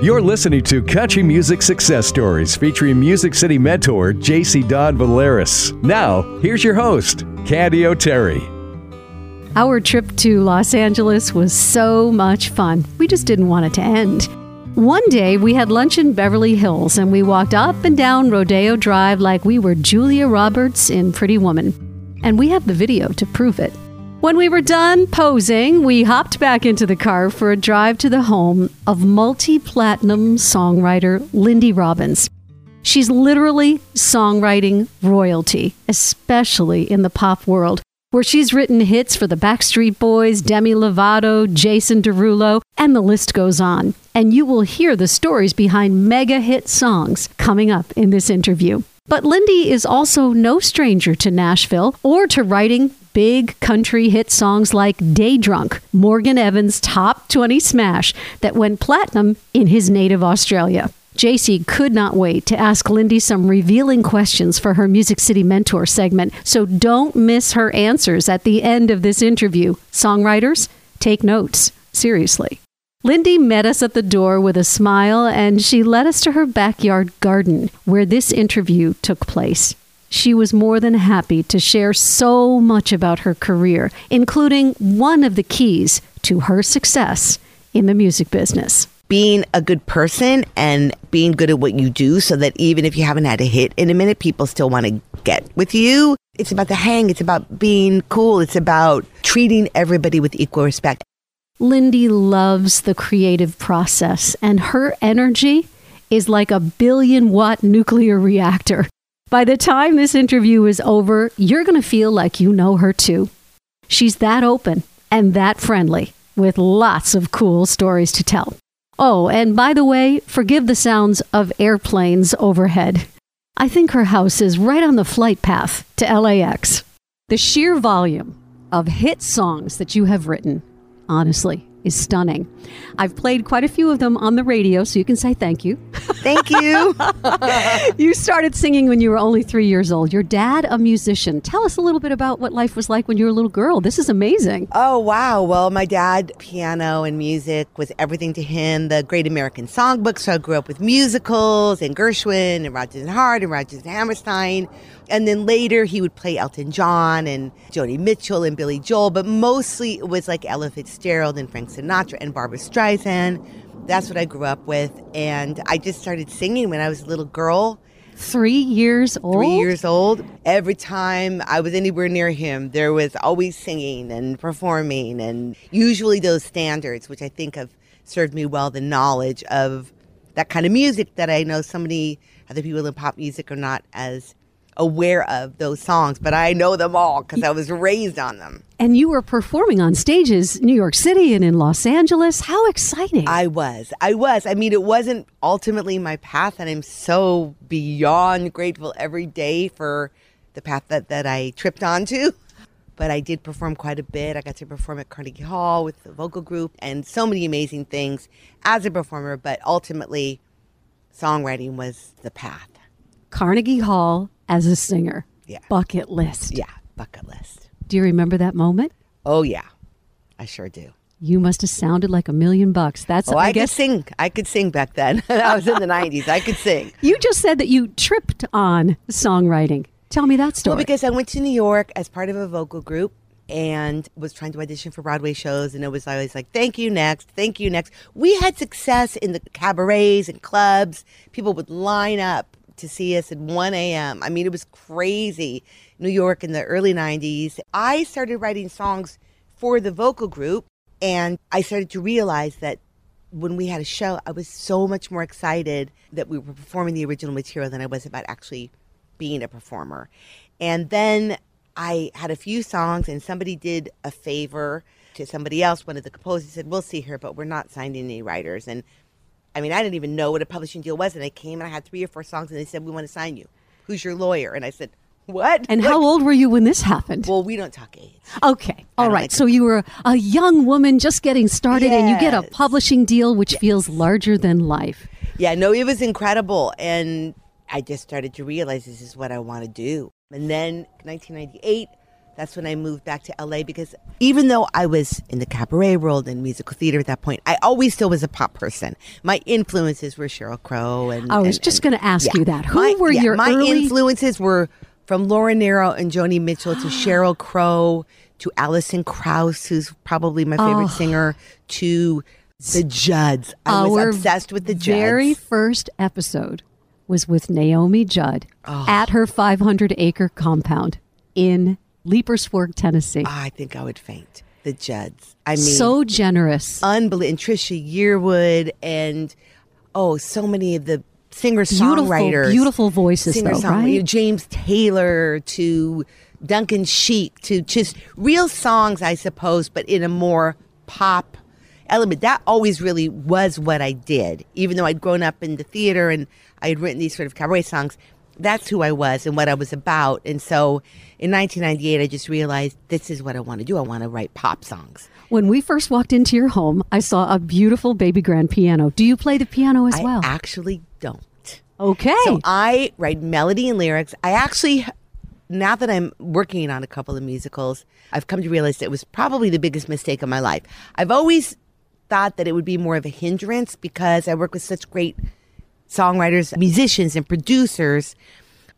You're listening to Country Music Success Stories featuring Music City mentor JC Don Valeris. Now, here's your host, Candy O'Terry. Our trip to Los Angeles was so much fun. We just didn't want it to end. One day, we had lunch in Beverly Hills and we walked up and down Rodeo Drive like we were Julia Roberts in Pretty Woman. And we have the video to prove it. When we were done posing, we hopped back into the car for a drive to the home of multi platinum songwriter Lindy Robbins. She's literally songwriting royalty, especially in the pop world, where she's written hits for the Backstreet Boys, Demi Lovato, Jason Derulo, and the list goes on. And you will hear the stories behind mega hit songs coming up in this interview. But Lindy is also no stranger to Nashville or to writing big country hit songs like Day Drunk, Morgan Evans' top 20 smash that went platinum in his native Australia. JC could not wait to ask Lindy some revealing questions for her Music City Mentor segment, so don't miss her answers at the end of this interview. Songwriters, take notes. Seriously. Lindy met us at the door with a smile and she led us to her backyard garden where this interview took place. She was more than happy to share so much about her career, including one of the keys to her success in the music business. Being a good person and being good at what you do so that even if you haven't had a hit in a minute, people still want to get with you. It's about the hang, it's about being cool, it's about treating everybody with equal respect. Lindy loves the creative process, and her energy is like a billion watt nuclear reactor. By the time this interview is over, you're going to feel like you know her too. She's that open and that friendly, with lots of cool stories to tell. Oh, and by the way, forgive the sounds of airplanes overhead. I think her house is right on the flight path to LAX. The sheer volume of hit songs that you have written honestly, is stunning. I've played quite a few of them on the radio, so you can say thank you. Thank you. you started singing when you were only three years old. Your dad, a musician. Tell us a little bit about what life was like when you were a little girl. This is amazing. Oh, wow. Well, my dad, piano and music was everything to him. The Great American Songbook. So I grew up with musicals and Gershwin and Rodgers and Hart and Rodgers and Hammerstein and then later he would play Elton John and Joni Mitchell and Billy Joel, but mostly it was like Ella Fitzgerald and Frank Sinatra and Barbra Streisand. That's what I grew up with. And I just started singing when I was a little girl. Three years old? Three years old. Every time I was anywhere near him, there was always singing and performing, and usually those standards, which I think have served me well the knowledge of that kind of music that I know so many other people in pop music are not as aware of those songs, but I know them all because I was raised on them. And you were performing on stages New York City and in Los Angeles. How exciting! I was. I was. I mean, it wasn't ultimately my path, and I'm so beyond grateful every day for the path that, that I tripped onto. But I did perform quite a bit. I got to perform at Carnegie Hall with the vocal group and so many amazing things as a performer, but ultimately, songwriting was the path. Carnegie Hall as a singer. Yeah. Bucket list. Yeah, bucket list. Do you remember that moment? Oh, yeah. I sure do. You must have sounded like a million bucks. That's oh, I, I guess could sing. I could sing back then. I was in the '90s. I could sing. You just said that you tripped on songwriting. Tell me that story. Well, because I went to New York as part of a vocal group and was trying to audition for Broadway shows, and it was always like, "Thank you, next. Thank you, next." We had success in the cabarets and clubs. People would line up to see us at 1 a.m. I mean, it was crazy. New York in the early 90s. I started writing songs for the vocal group, and I started to realize that when we had a show, I was so much more excited that we were performing the original material than I was about actually being a performer. And then I had a few songs, and somebody did a favor to somebody else. One of the composers said, We'll see her, but we're not signing any writers. And I mean, I didn't even know what a publishing deal was. And I came and I had three or four songs, and they said, We want to sign you. Who's your lawyer? And I said, What? And like, how old were you when this happened? Well, we don't talk age. Okay. All right. Like so you were a young woman just getting started, yes. and you get a publishing deal which yes. feels larger than life. Yeah, no, it was incredible. And I just started to realize this is what I want to do. And then 1998, That's when I moved back to LA because even though I was in the cabaret world and musical theater at that point, I always still was a pop person. My influences were Sheryl Crow and oh, I was and- just going to ask yeah. you that. Who My- were yeah, your my early influences were from Laura Nyro and Joni Mitchell to Sheryl Crow to Alison Krauss, who's probably my favorite Oh. singer, to the Judds. I was obsessed with the Judds. very first episode was with Naomi Judd Oh. at her 500 acre compound in Leapersburg, Tennessee. I think I would faint. The Judds. I mean, so generous. unbelievable. And Trisha Yearwood and oh, so many of the singer Beautiful, songwriters, beautiful voices, though, right? James Taylor to Duncan Sheik to just real songs, I suppose, but in a more pop element. That always really was what I did, even though I'd grown up in the theater and I had written these sort of cabaret songs. That's who I was and what I was about. And so in 1998, I just realized this is what I want to do. I want to write pop songs. When we first walked into your home, I saw a beautiful baby grand piano. Do you play the piano as I well? I actually don't. okay. So I write melody and lyrics. I actually, now that I'm working on a couple of musicals, I've come to realize it was probably the biggest mistake of my life. I've always thought that it would be more of a hindrance because I work with such great songwriters, musicians, and producers.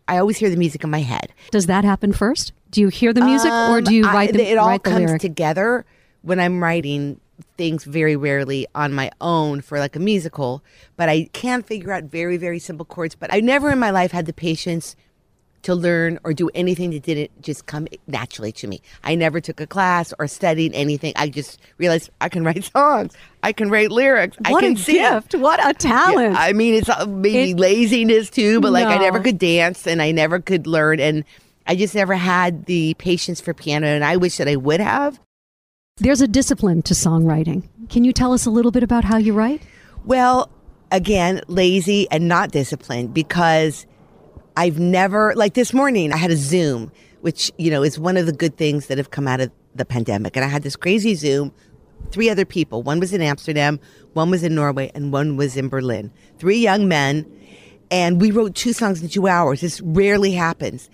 I always hear the music in my head. Does that happen first? Do you hear the music or Um, do you write the, It all the comes lyric? together when I'm writing things very rarely on my own for like a musical, but I can figure out very, very simple chords. But I never in my life had the patience to learn or do anything that didn't just come naturally to me. I never took a class or studied anything. I just realized I can write songs. I can write lyrics. what I a can sing. gift. What a Yeah, talent. I mean, it's maybe It- laziness too, but like I never could dance and I never could learn. And I just never had the patience for piano. And I wish that I would have. There's a discipline to songwriting. Can you tell us a little bit about how you write? Well, again, lazy and not disciplined because I've never, like this morning, I had a Zoom, which, you know, is one of the good things that have come out of the pandemic. And I had this crazy Zoom, three other people. One was in Amsterdam, one was in Norway, and one was in Berlin. Three young men. And we wrote two songs in two hours. This rarely happens.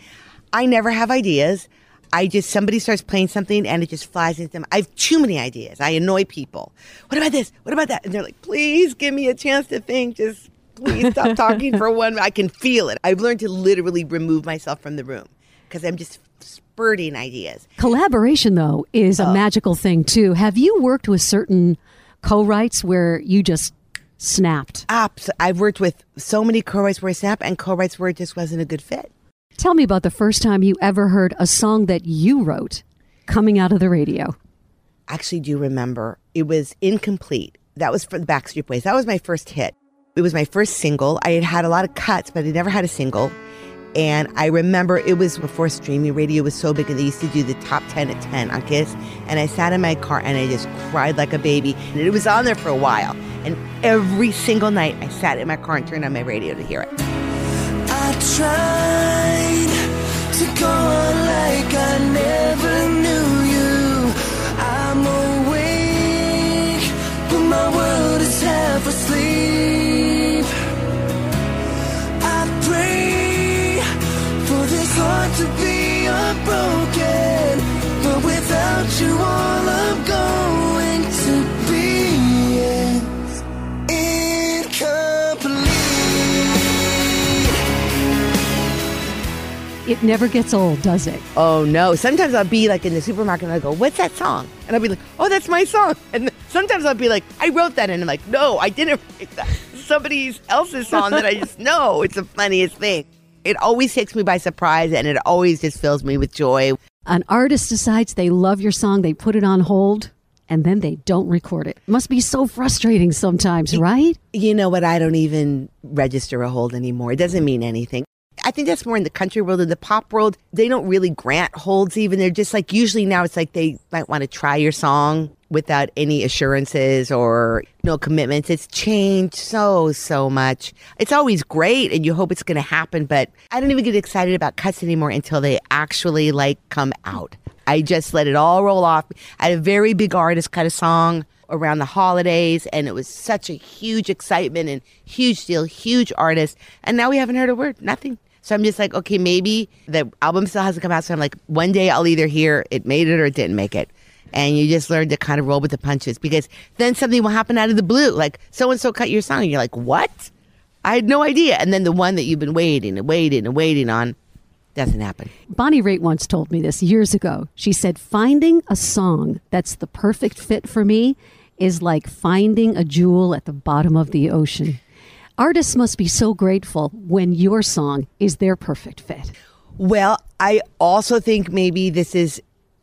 I never have ideas. I just somebody starts playing something and it just flies into them. I have too many ideas. I annoy people. What about this? What about that? And they're like, please give me a chance to think. Just please stop talking for one. I can feel it. I've learned to literally remove myself from the room because I'm just spurting ideas. Collaboration, though, is Oh. a magical thing, too. Have you worked with certain co writes where you just snapped? Apps. I've worked with so many co-writes where I snap and co-writes where it just wasn't a good fit. Tell me about the first time you ever heard a song that you wrote coming out of the radio. actually do remember it was incomplete. That was for the Backstreet Boys. That was my first hit. It was my first single. I had had a lot of cuts, but I never had a single. And I remember it was before streaming radio was so big, and they used to do the top 10 at 10 on Kiss. And I sat in my car and I just cried like a baby. And it was on there for a while. And every single night I sat in my car and turned on my radio to hear it. I tried to go on like I never knew is sleep. I pray for this heart to be unbroken, but without you, all I'm going It never gets old, does it? Oh no! Sometimes I'll be like in the supermarket and I go, "What's that song?" And I'll be like, "Oh, that's my song." And sometimes I'll be like, "I wrote that," and I'm like, "No, I didn't write that. Somebody else's song that I just know." It's the funniest thing. It always takes me by surprise, and it always just fills me with joy. An artist decides they love your song, they put it on hold, and then they don't record it. Must be so frustrating sometimes, right? You know what? I don't even register a hold anymore. It doesn't mean anything. I think that's more in the country world. In the pop world, they don't really grant holds even. They're just like, usually now it's like they might want to try your song without any assurances or no commitments. It's changed so, so much. It's always great and you hope it's going to happen, but I don't even get excited about cuts anymore until they actually like come out. I just let it all roll off. I had a very big artist cut a song around the holidays and it was such a huge excitement and huge deal, huge artist. And now we haven't heard a word, nothing. So I'm just like, okay, maybe the album still hasn't come out. So I'm like, one day I'll either hear it made it or it didn't make it. And you just learn to kind of roll with the punches because then something will happen out of the blue. Like, so and so cut your song. And you're like, what? I had no idea. And then the one that you've been waiting and waiting and waiting on doesn't happen. Bonnie Raitt once told me this years ago. She said, Finding a song that's the perfect fit for me is like finding a jewel at the bottom of the ocean. Artists must be so grateful when your song is their perfect fit. Well, I also think maybe this is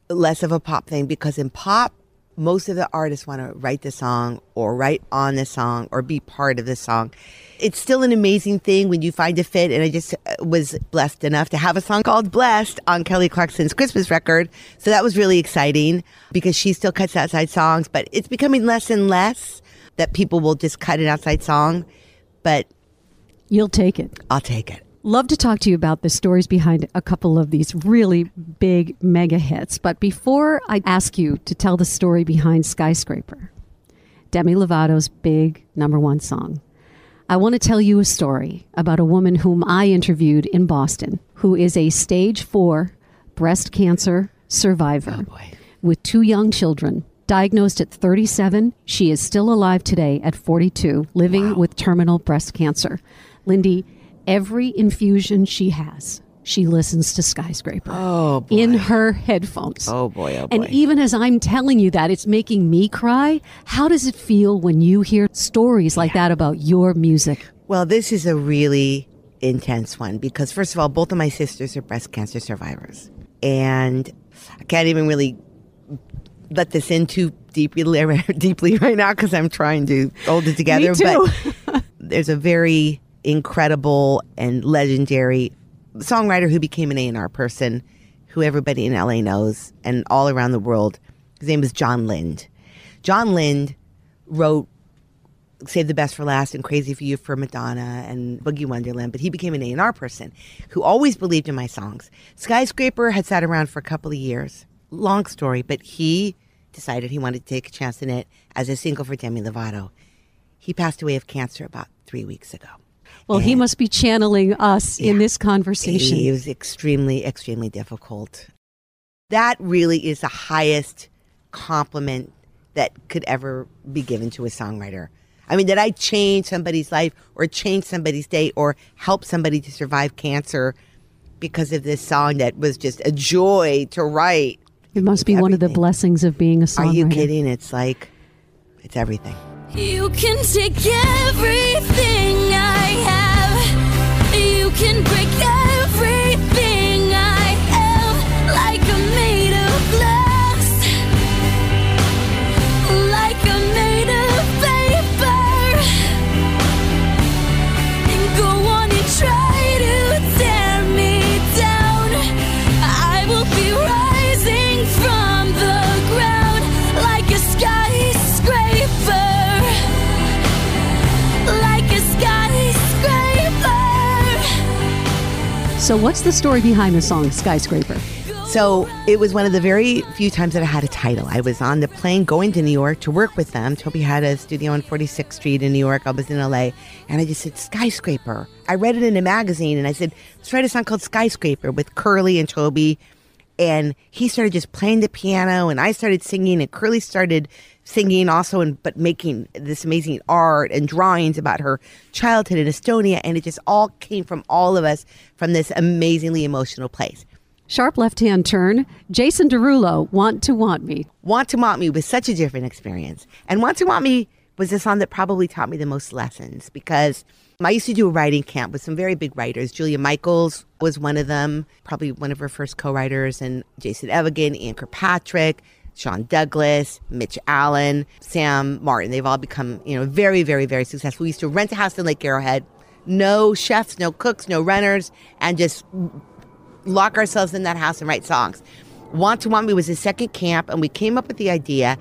less of a pop thing because in pop, most of the artists want to write the song or write on the song or be part of the song. It's still an amazing thing when you find a fit. And I just uh, was blessed enough to have a song called Blessed on Kelly Clarkson's Christmas record. So that was really exciting because she still cuts outside songs, but it's becoming less and less that people will just cut an outside song. But You'll take it. I'll take it. Love to talk to you about the stories behind a couple of these really big mega hits. But before I ask you to tell the story behind Skyscraper, Demi Lovato's big number one song, I want to tell you a story about a woman whom I interviewed in Boston who is a stage four breast cancer survivor oh, with two young children. Diagnosed at 37, she is still alive today at 42, living with terminal breast cancer. Lindy, every infusion she has, she listens to Skyscraper Oh, in her headphones. Oh, boy. Oh, boy. And even as I'm telling you that, it's making me cry. How does it feel when you hear stories like that about your music? Well, this is a really intense one because, first of all, both of my sisters are breast cancer survivors. And I can't even really let this in too deeply, deeply right now because I'm trying to hold it together. too. But there's a very incredible and legendary songwriter who became an A&R person who everybody in LA knows and all around the world. His name is John Lind. John Lind wrote Save the Best for Last and Crazy for You for Madonna and Boogie Wonderland, but he became an A&R person who always believed in my songs. Skyscraper had sat around for a couple of years. Long story, but he decided he wanted to take a chance in it as a single for Demi Lovato. He passed away of cancer about three weeks ago. Well, he must be channeling us in this conversation. It was extremely, extremely difficult. That really is the highest compliment that could ever be given to a songwriter. I mean, that I change somebody's life or change somebody's day or help somebody to survive cancer because of this song that was just a joy to write. It must be one of the blessings of being a songwriter. Are you kidding? It's like, it's everything. You can take everything I have. You can break everything So, what's the story behind the song Skyscraper? So it was one of the very few times that I had a title. I was on the plane going to New York to work with them. Toby had a studio on 46th Street in New York. I was in LA. And I just said, Skyscraper. I read it in a magazine and I said, let's write a song called Skyscraper with Kerli and Toby. And he started just playing the piano and I started singing and Kerli started singing also and but making this amazing art and drawings about her childhood in Estonia and it just all came from all of us from this amazingly emotional place. Sharp left hand turn. Jason Derulo, Want to Want Me. Want to Want Me was such a different experience. And Want to Want Me was the song that probably taught me the most lessons because I used to do a writing camp with some very big writers. Julia Michaels was one of them, probably one of her first co writers, and Jason Evigan, Ian Kirkpatrick, Sean Douglas, Mitch Allan, Sam Martin. They've all become, you know, very, very, very successful. We used to rent a house in Lake Arrowhead. No chefs, no cooks, no runners, and just lock ourselves in that house and write songs. Want to Want Me was the second camp, and we came up with the idea.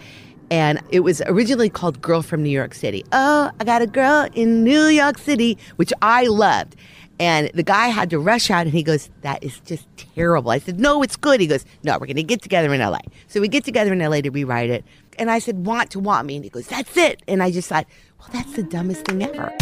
And it was originally called Girl from New York City. Oh, I got a girl in New York City, which I loved. And the guy had to rush out and he goes, That is just terrible. I said, No, it's good. He goes, No, we're going to get together in LA. So we get together in LA to rewrite it. And I said, Want to Want Me. And he goes, That's it. And I just thought, Well, that's the dumbest thing ever.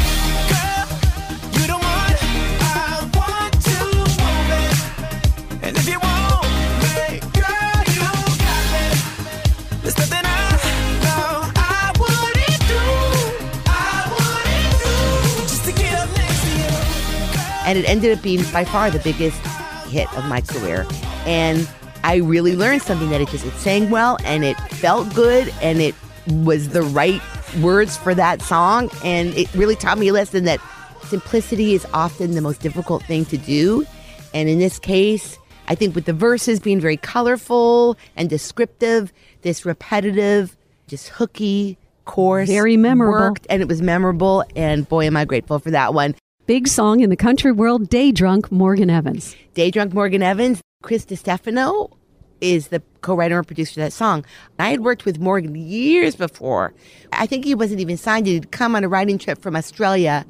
And it ended up being by far the biggest hit of my career. And I really learned something that it just it sang well and it felt good and it was the right words for that song. And it really taught me a lesson that simplicity is often the most difficult thing to do. And in this case, I think with the verses being very colorful and descriptive, this repetitive, just hooky chorus Very memorable. worked and it was memorable. And boy, am I grateful for that one. Big song in the country world, Day Drunk, Morgan Evans. Day Drunk Morgan Evans, Chris DiStefano is the co-writer and producer of that song. I had worked with Morgan years before. I think he wasn't even signed. He'd come on a writing trip from Australia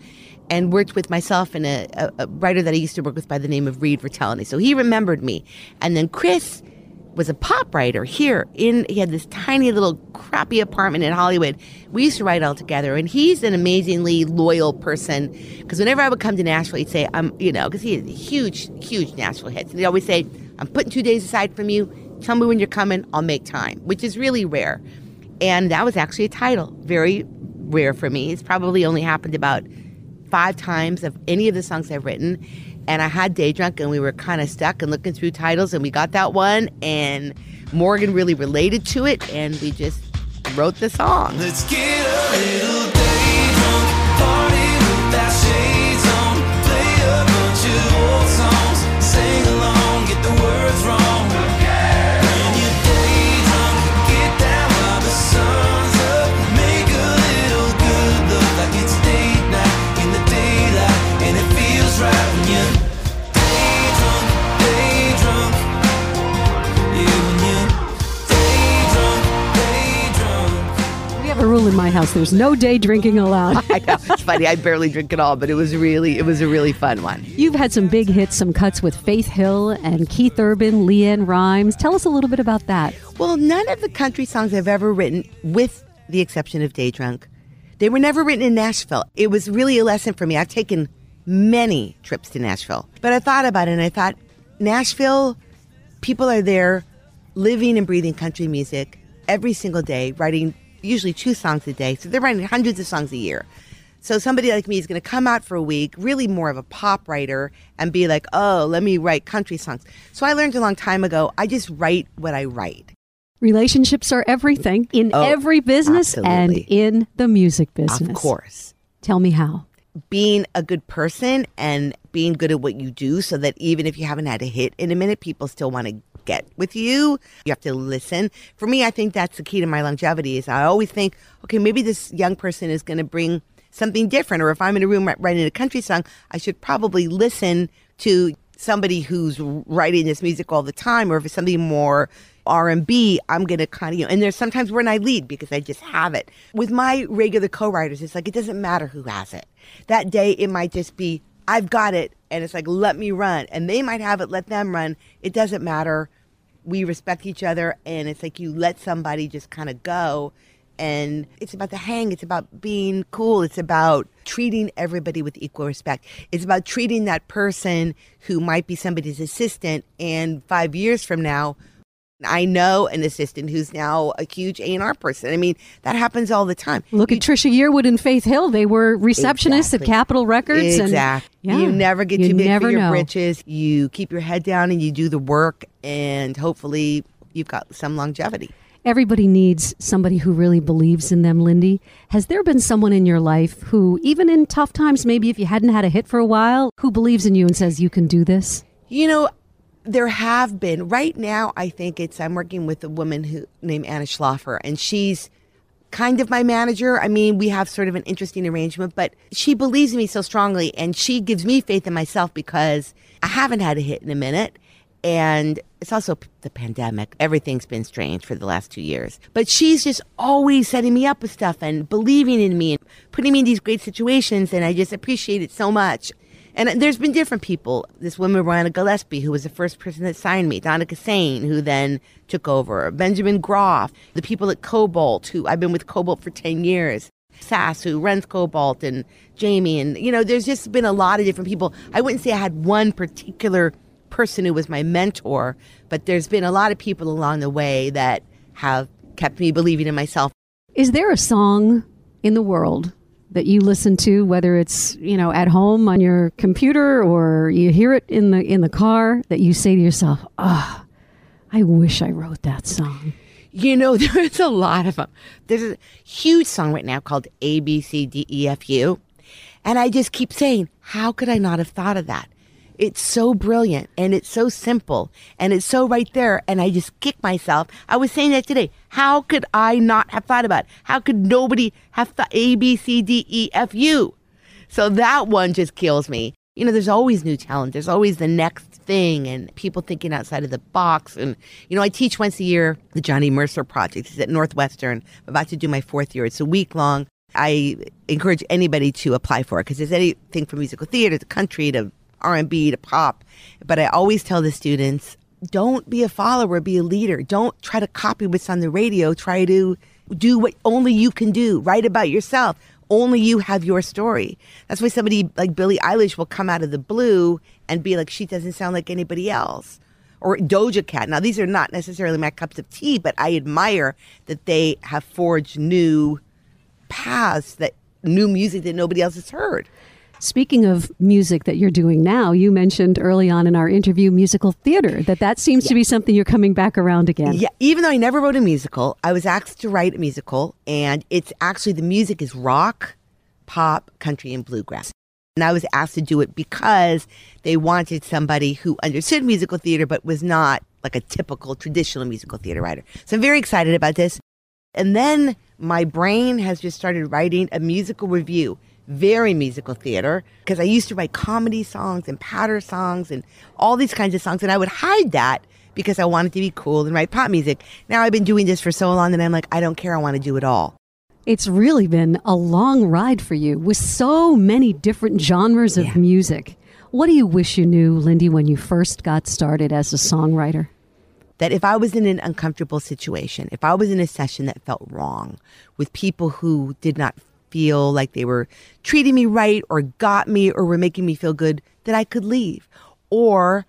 and worked with myself and a, a, a writer that I used to work with by the name of Reed Vertelney. So he remembered me. And then Chris was a pop writer here in he had this tiny little crappy apartment in Hollywood. We used to write all together and he's an amazingly loyal person because whenever I would come to Nashville he'd say I'm you know because he had huge huge Nashville hits and he'd always say I'm putting 2 days aside from you. Tell me when you're coming, I'll make time, which is really rare. And that was actually a title, very rare for me. It's probably only happened about 5 times of any of the songs I've written and I had Day Drunk, and we were kind of stuck and looking through titles, and we got that one, and Morgan really related to it, and we just wrote the song. Let's get a little have a rule in my house there's no day drinking allowed. I know it's funny. I barely drink at all, but it was really, it was a really fun one. You've had some big hits, some cuts with Faith Hill and Keith Urban, LeAnn Rimes. Tell us a little bit about that. Well, none of the country songs I've ever written, with the exception of Day Drunk, they were never written in Nashville. It was really a lesson for me. I've taken many trips to Nashville, but I thought about it and I thought, Nashville, people are there living and breathing country music every single day, writing usually two songs a day. So they're writing hundreds of songs a year. So somebody like me is going to come out for a week, really more of a pop writer, and be like, oh, let me write country songs. So I learned a long time ago, I just write what I write. Relationships are everything in Oh, every business and in the music business. Of course. Tell me how. Being a good person and being good at what you do so that even if you haven't had a hit in a minute, people still want to get with you. You have to listen. For me, I think that's the key to my longevity is I always think, okay, maybe this young person is going to bring something different. Or if I'm in a room writing a country song, I should probably listen to somebody who's writing this music all the time. Or if it's something more R&B, I'm going to kind of, you know, and there's sometimes when I lead because I just have it. With my regular co-writers, it's like, it doesn't matter who has it. That day, it might just be, I've got it. And it's like, let me run. And they might have it, let them run. It doesn't matter. We respect each other. And it's like you let somebody just kind of go. And it's about the hang. It's about being cool. It's about treating everybody with equal respect. It's about treating that person who might be somebody's assistant. And five years from now, I know an assistant who's now a huge A&R person. I mean, that happens all the time. Look at Trisha Yearwood and Faith Hill. They were receptionists Exactly. at Capitol Records. and- Exactly. yeah, You never get you too big never for your know. britches. You keep your head down and you do the work, and hopefully you've got some longevity. Everybody needs somebody who really believes in them, Lindy. Has there been someone in your life who, even in tough times, maybe if you hadn't had a hit for a while, who believes in you and says you can do this? You know, there have been. Right now, I think it's I'm working with a woman who named Anna Schlaffer, and she's kind of my manager. I mean, we have sort of an interesting arrangement, but she believes in me so strongly, and she gives me faith in myself because I haven't had a hit in a minute. And it's also the pandemic. Everything's been strange for the last two years. But she's just always setting me up with stuff and believing in me and putting me in these great situations. And I just appreciate it so much. And there's been different people. This woman, Rowena Gillespie, who was the first person that signed me, Donna Kassane, who then took over, Benjamin Groff, the people at Kobalt, who I've been with Kobalt for 10 years, Sas, who runs Kobalt, and Jamie. And, you know, there's just been a lot of different people. I wouldn't say I had one particular person who was my mentor, but there's been a lot of people along the way that have kept me believing in myself. Is there a song in the world that you listen to, whether it's you know at home on your computer or you hear it in the in the car, that you say to yourself, "Ah, I wish I wrote that song." You know, there's a lot of them. There's a huge song right now called A B C D E F U. And I just keep saying, how could I not have thought of that? It's so brilliant and it's so simple and it's so right there. And I just kick myself. I was saying that today. How could I not have thought about it? How could nobody have thought A, B, C, D, E, F, U? So that one just kills me. You know, there's always new talent. There's always the next thing and people thinking outside of the box. And, you know, I teach once a year the Johnny Mercer Project. It's at Northwestern. I'm about to do my fourth year. It's a week long. I encourage anybody to apply for it because there's anything from musical theater to country to R&B to pop. But I always tell the students, don't be a follower, be a leader. Don't try to copy what's on the radio. Try to do what only you can do. Write about yourself. Only you have your story. That's why somebody like Billie Eilish will come out of the blue and be like, she doesn't sound like anybody else. Or Doja Cat. Now, these are not necessarily my cups of tea, but I admire that they have forged new paths that new music that nobody else has heard. Speaking of music that you're doing now, you mentioned early on in our interview musical theater that that seems to be something you're coming back around again. Yeah, even though I never wrote a musical, I was asked to write a musical, and it's actually the music is rock, pop, country, and bluegrass. And I was asked to do it because they wanted somebody who understood musical theater but was not like a typical traditional musical theater writer. So I'm very excited about this. And then my brain has just started writing a musical review, very musical theater, because I used to write comedy songs and patter songs and all these kinds of songs. And I would hide that because I wanted to be cool and write pop music. Now I've been doing this for so long that I'm like, I don't care. I want to do it all. It's really been a long ride for you with so many different genres of Yeah. music. What do you wish you knew, Lindy, when you first got started as a songwriter? that if I was in an uncomfortable situation, if I was in a session that felt wrong with people who did not feel like they were treating me right or got me or were making me feel good, that I could leave. Or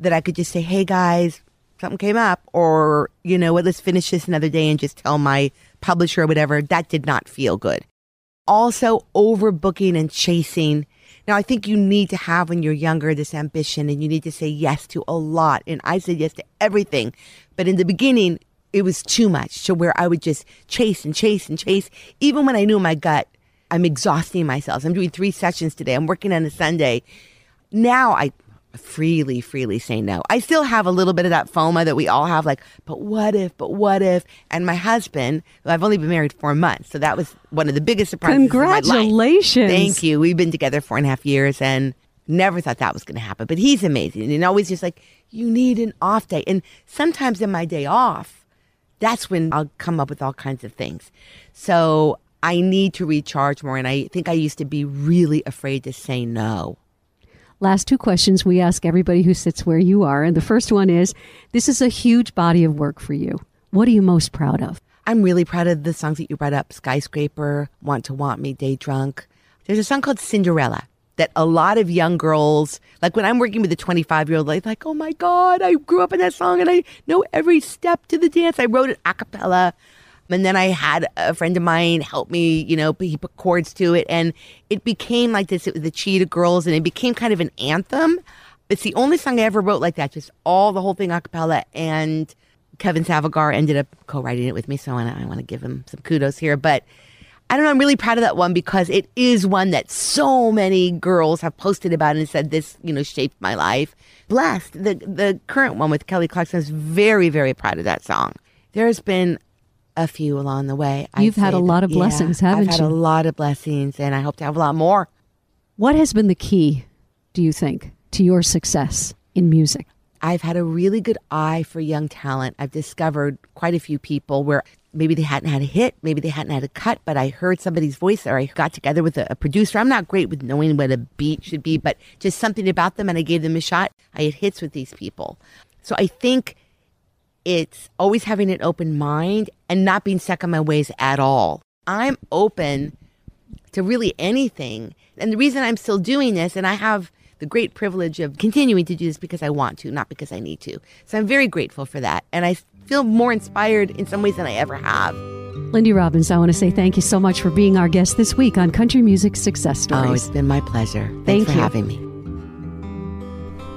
that I could just say, hey guys, something came up. Or, you know what, let's finish this another day and just tell my publisher or whatever. That did not feel good. Also, overbooking and chasing. Now, I think you need to have when you're younger this ambition and you need to say yes to a lot. And I said yes to everything. But in the beginning, it was too much to where I would just chase and chase and chase. Even when I knew in my gut, I'm exhausting myself. I'm doing three sessions today. I'm working on a Sunday. Now I freely, freely say no. I still have a little bit of that FOMO that we all have, like, but what if, but what if? And my husband, who I've only been married four months, so that was one of the biggest surprises. of my life. Congratulations. Thank you. We've been together four and a half years and never thought that was going to happen. But he's amazing. And always just like, you need an off day. And sometimes in my day off, that's when I'll come up with all kinds of things. So I need to recharge more. And I think I used to be really afraid to say no. Last two questions we ask everybody who sits where you are. And the first one is this is a huge body of work for you. What are you most proud of? I'm really proud of the songs that you brought up Skyscraper, Want to Want Me, Day Drunk. There's a song called Cinderella that a lot of young girls, like when I'm working with a 25 year old, like, like, oh my God, I grew up in that song and I know every step to the dance. I wrote it a cappella. And then I had a friend of mine help me, you know, he put chords to it. And it became like this. It was the Cheetah Girls and it became kind of an anthem. It's the only song I ever wrote like that, just all the whole thing a cappella. And Kevin Savigar ended up co-writing it with me, so I want to give him some kudos here. But I don't know, I'm really proud of that one because it is one that so many girls have posted about and said this, you know, shaped my life. Blessed, the the current one with Kelly Clarkson is very, very proud of that song. There's been a few along the way. I'd You've had say a lot of blessings, yeah, haven't you? I've had a lot of blessings, and I hope to have a lot more. What has been the key, do you think, to your success in music? I've had a really good eye for young talent. I've discovered quite a few people where maybe they hadn't had a hit, maybe they hadn't had a cut, but I heard somebody's voice or I got together with a, a producer. I'm not great with knowing what a beat should be, but just something about them and I gave them a shot. I had hits with these people. So I think it's always having an open mind and not being stuck in my ways at all. I'm open to really anything. And the reason I'm still doing this, and I have the great privilege of continuing to do this because I want to, not because I need to. So I'm very grateful for that. And I feel more inspired in some ways than I ever have. Lindy Robbins, I want to say thank you so much for being our guest this week on Country Music Success Stories. Oh, it's been my pleasure. Thanks Thank for you. having me.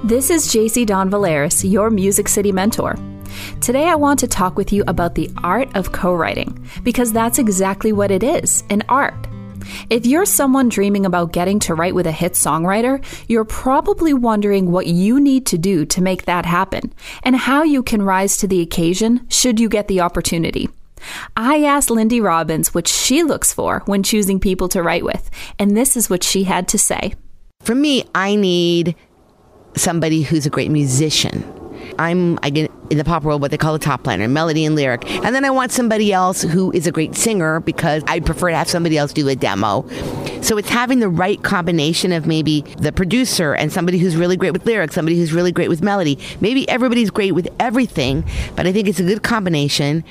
This is JC Don Valeris, your Music City mentor. Today, I want to talk with you about the art of co writing, because that's exactly what it is an art. If you're someone dreaming about getting to write with a hit songwriter, you're probably wondering what you need to do to make that happen and how you can rise to the occasion should you get the opportunity. I asked Lindy Robbins what she looks for when choosing people to write with, and this is what she had to say. For me, I need somebody who's a great musician. I'm I get in the pop world what they call a top liner, melody and lyric. And then I want somebody else who is a great singer because I prefer to have somebody else do a demo. So it's having the right combination of maybe the producer and somebody who's really great with lyrics, somebody who's really great with melody. Maybe everybody's great with everything, but I think it's a good combination.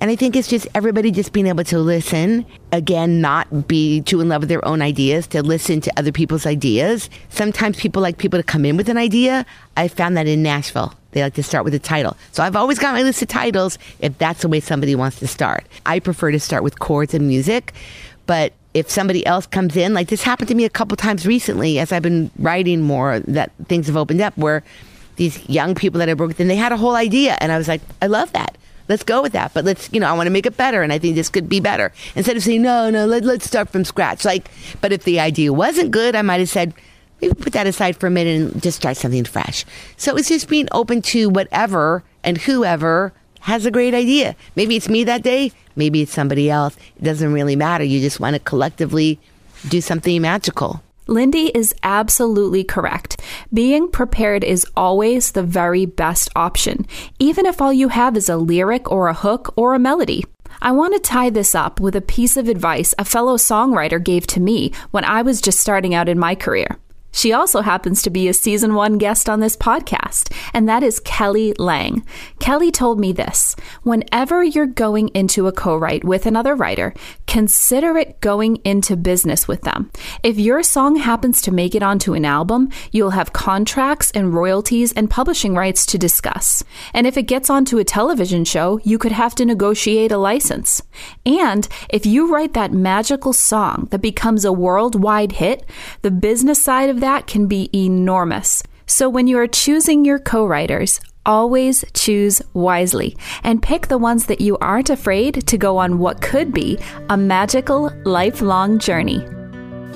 And I think it's just everybody just being able to listen, again, not be too in love with their own ideas, to listen to other people's ideas. Sometimes people like people to come in with an idea. I found that in Nashville. They like to start with a title. So I've always got my list of titles if that's the way somebody wants to start. I prefer to start with chords and music, but if somebody else comes in, like this happened to me a couple times recently as I've been writing more, that things have opened up where these young people that I worked with, and they had a whole idea. And I was like, I love that let's go with that. But let's, you know, I want to make it better, and I think this could be better. Instead of saying no, no, let, let's start from scratch. Like, but if the idea wasn't good, I might have said. Maybe put that aside for a minute and just start something fresh. So it's just being open to whatever and whoever has a great idea. Maybe it's me that day. Maybe it's somebody else. It doesn't really matter. You just want to collectively do something magical. Lindy is absolutely correct. Being prepared is always the very best option, even if all you have is a lyric or a hook or a melody. I want to tie this up with a piece of advice a fellow songwriter gave to me when I was just starting out in my career. She also happens to be a season one guest on this podcast, and that is Kelly Lang. Kelly told me this whenever you're going into a co write with another writer, consider it going into business with them. If your song happens to make it onto an album, you'll have contracts and royalties and publishing rights to discuss. And if it gets onto a television show, you could have to negotiate a license. And if you write that magical song that becomes a worldwide hit, the business side of that can be enormous. So when you are choosing your co writers, always choose wisely and pick the ones that you aren't afraid to go on what could be a magical lifelong journey.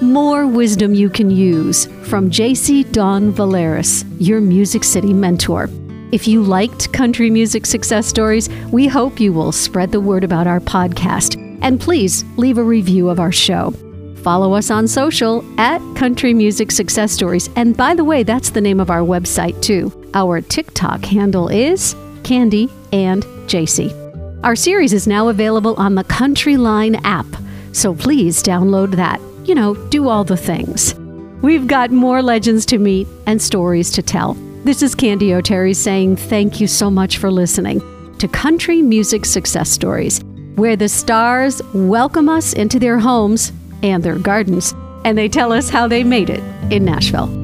More wisdom you can use from JC Don Valeris, your Music City mentor. If you liked country music success stories, we hope you will spread the word about our podcast. And please leave a review of our show. Follow us on social at Country Music Success Stories. And by the way, that's the name of our website too. Our TikTok handle is Candy and JC. Our series is now available on the Country Line app, so please download that. You know, do all the things. We've got more legends to meet and stories to tell. This is Candy O'Terry saying thank you so much for listening to Country Music Success Stories, where the stars welcome us into their homes and their gardens, and they tell us how they made it in Nashville.